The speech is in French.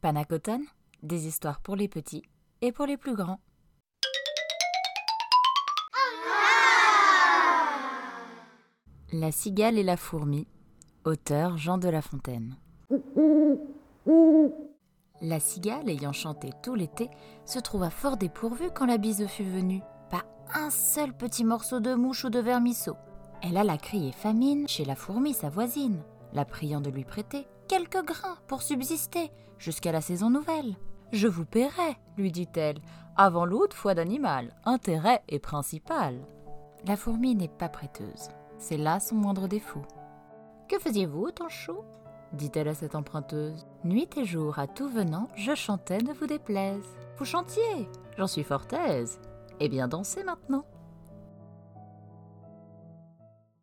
Panacotone, des histoires pour les petits et pour les plus grands. La cigale et la fourmi, auteur Jean de La Fontaine. La cigale, ayant chanté tout l'été, se trouva fort dépourvue quand la bise fut venue. Pas un seul petit morceau de mouche ou de vermisseau. Elle alla crier famine chez la fourmi, sa voisine, la priant de lui prêter quelques grains pour subsister jusqu'à la saison nouvelle. Je vous paierai, lui dit-elle, avant l'autre fois d'animal. Intérêt est principal. La fourmi n'est pas prêteuse. C'est là son moindre défaut. Que faisiez-vous au temps chaud dit-elle à cette emprunteuse. Nuit et jour, à tout venant, je chantais, ne vous déplaise. Vous chantiez, j'en suis fort aise. Eh bien, dansez maintenant.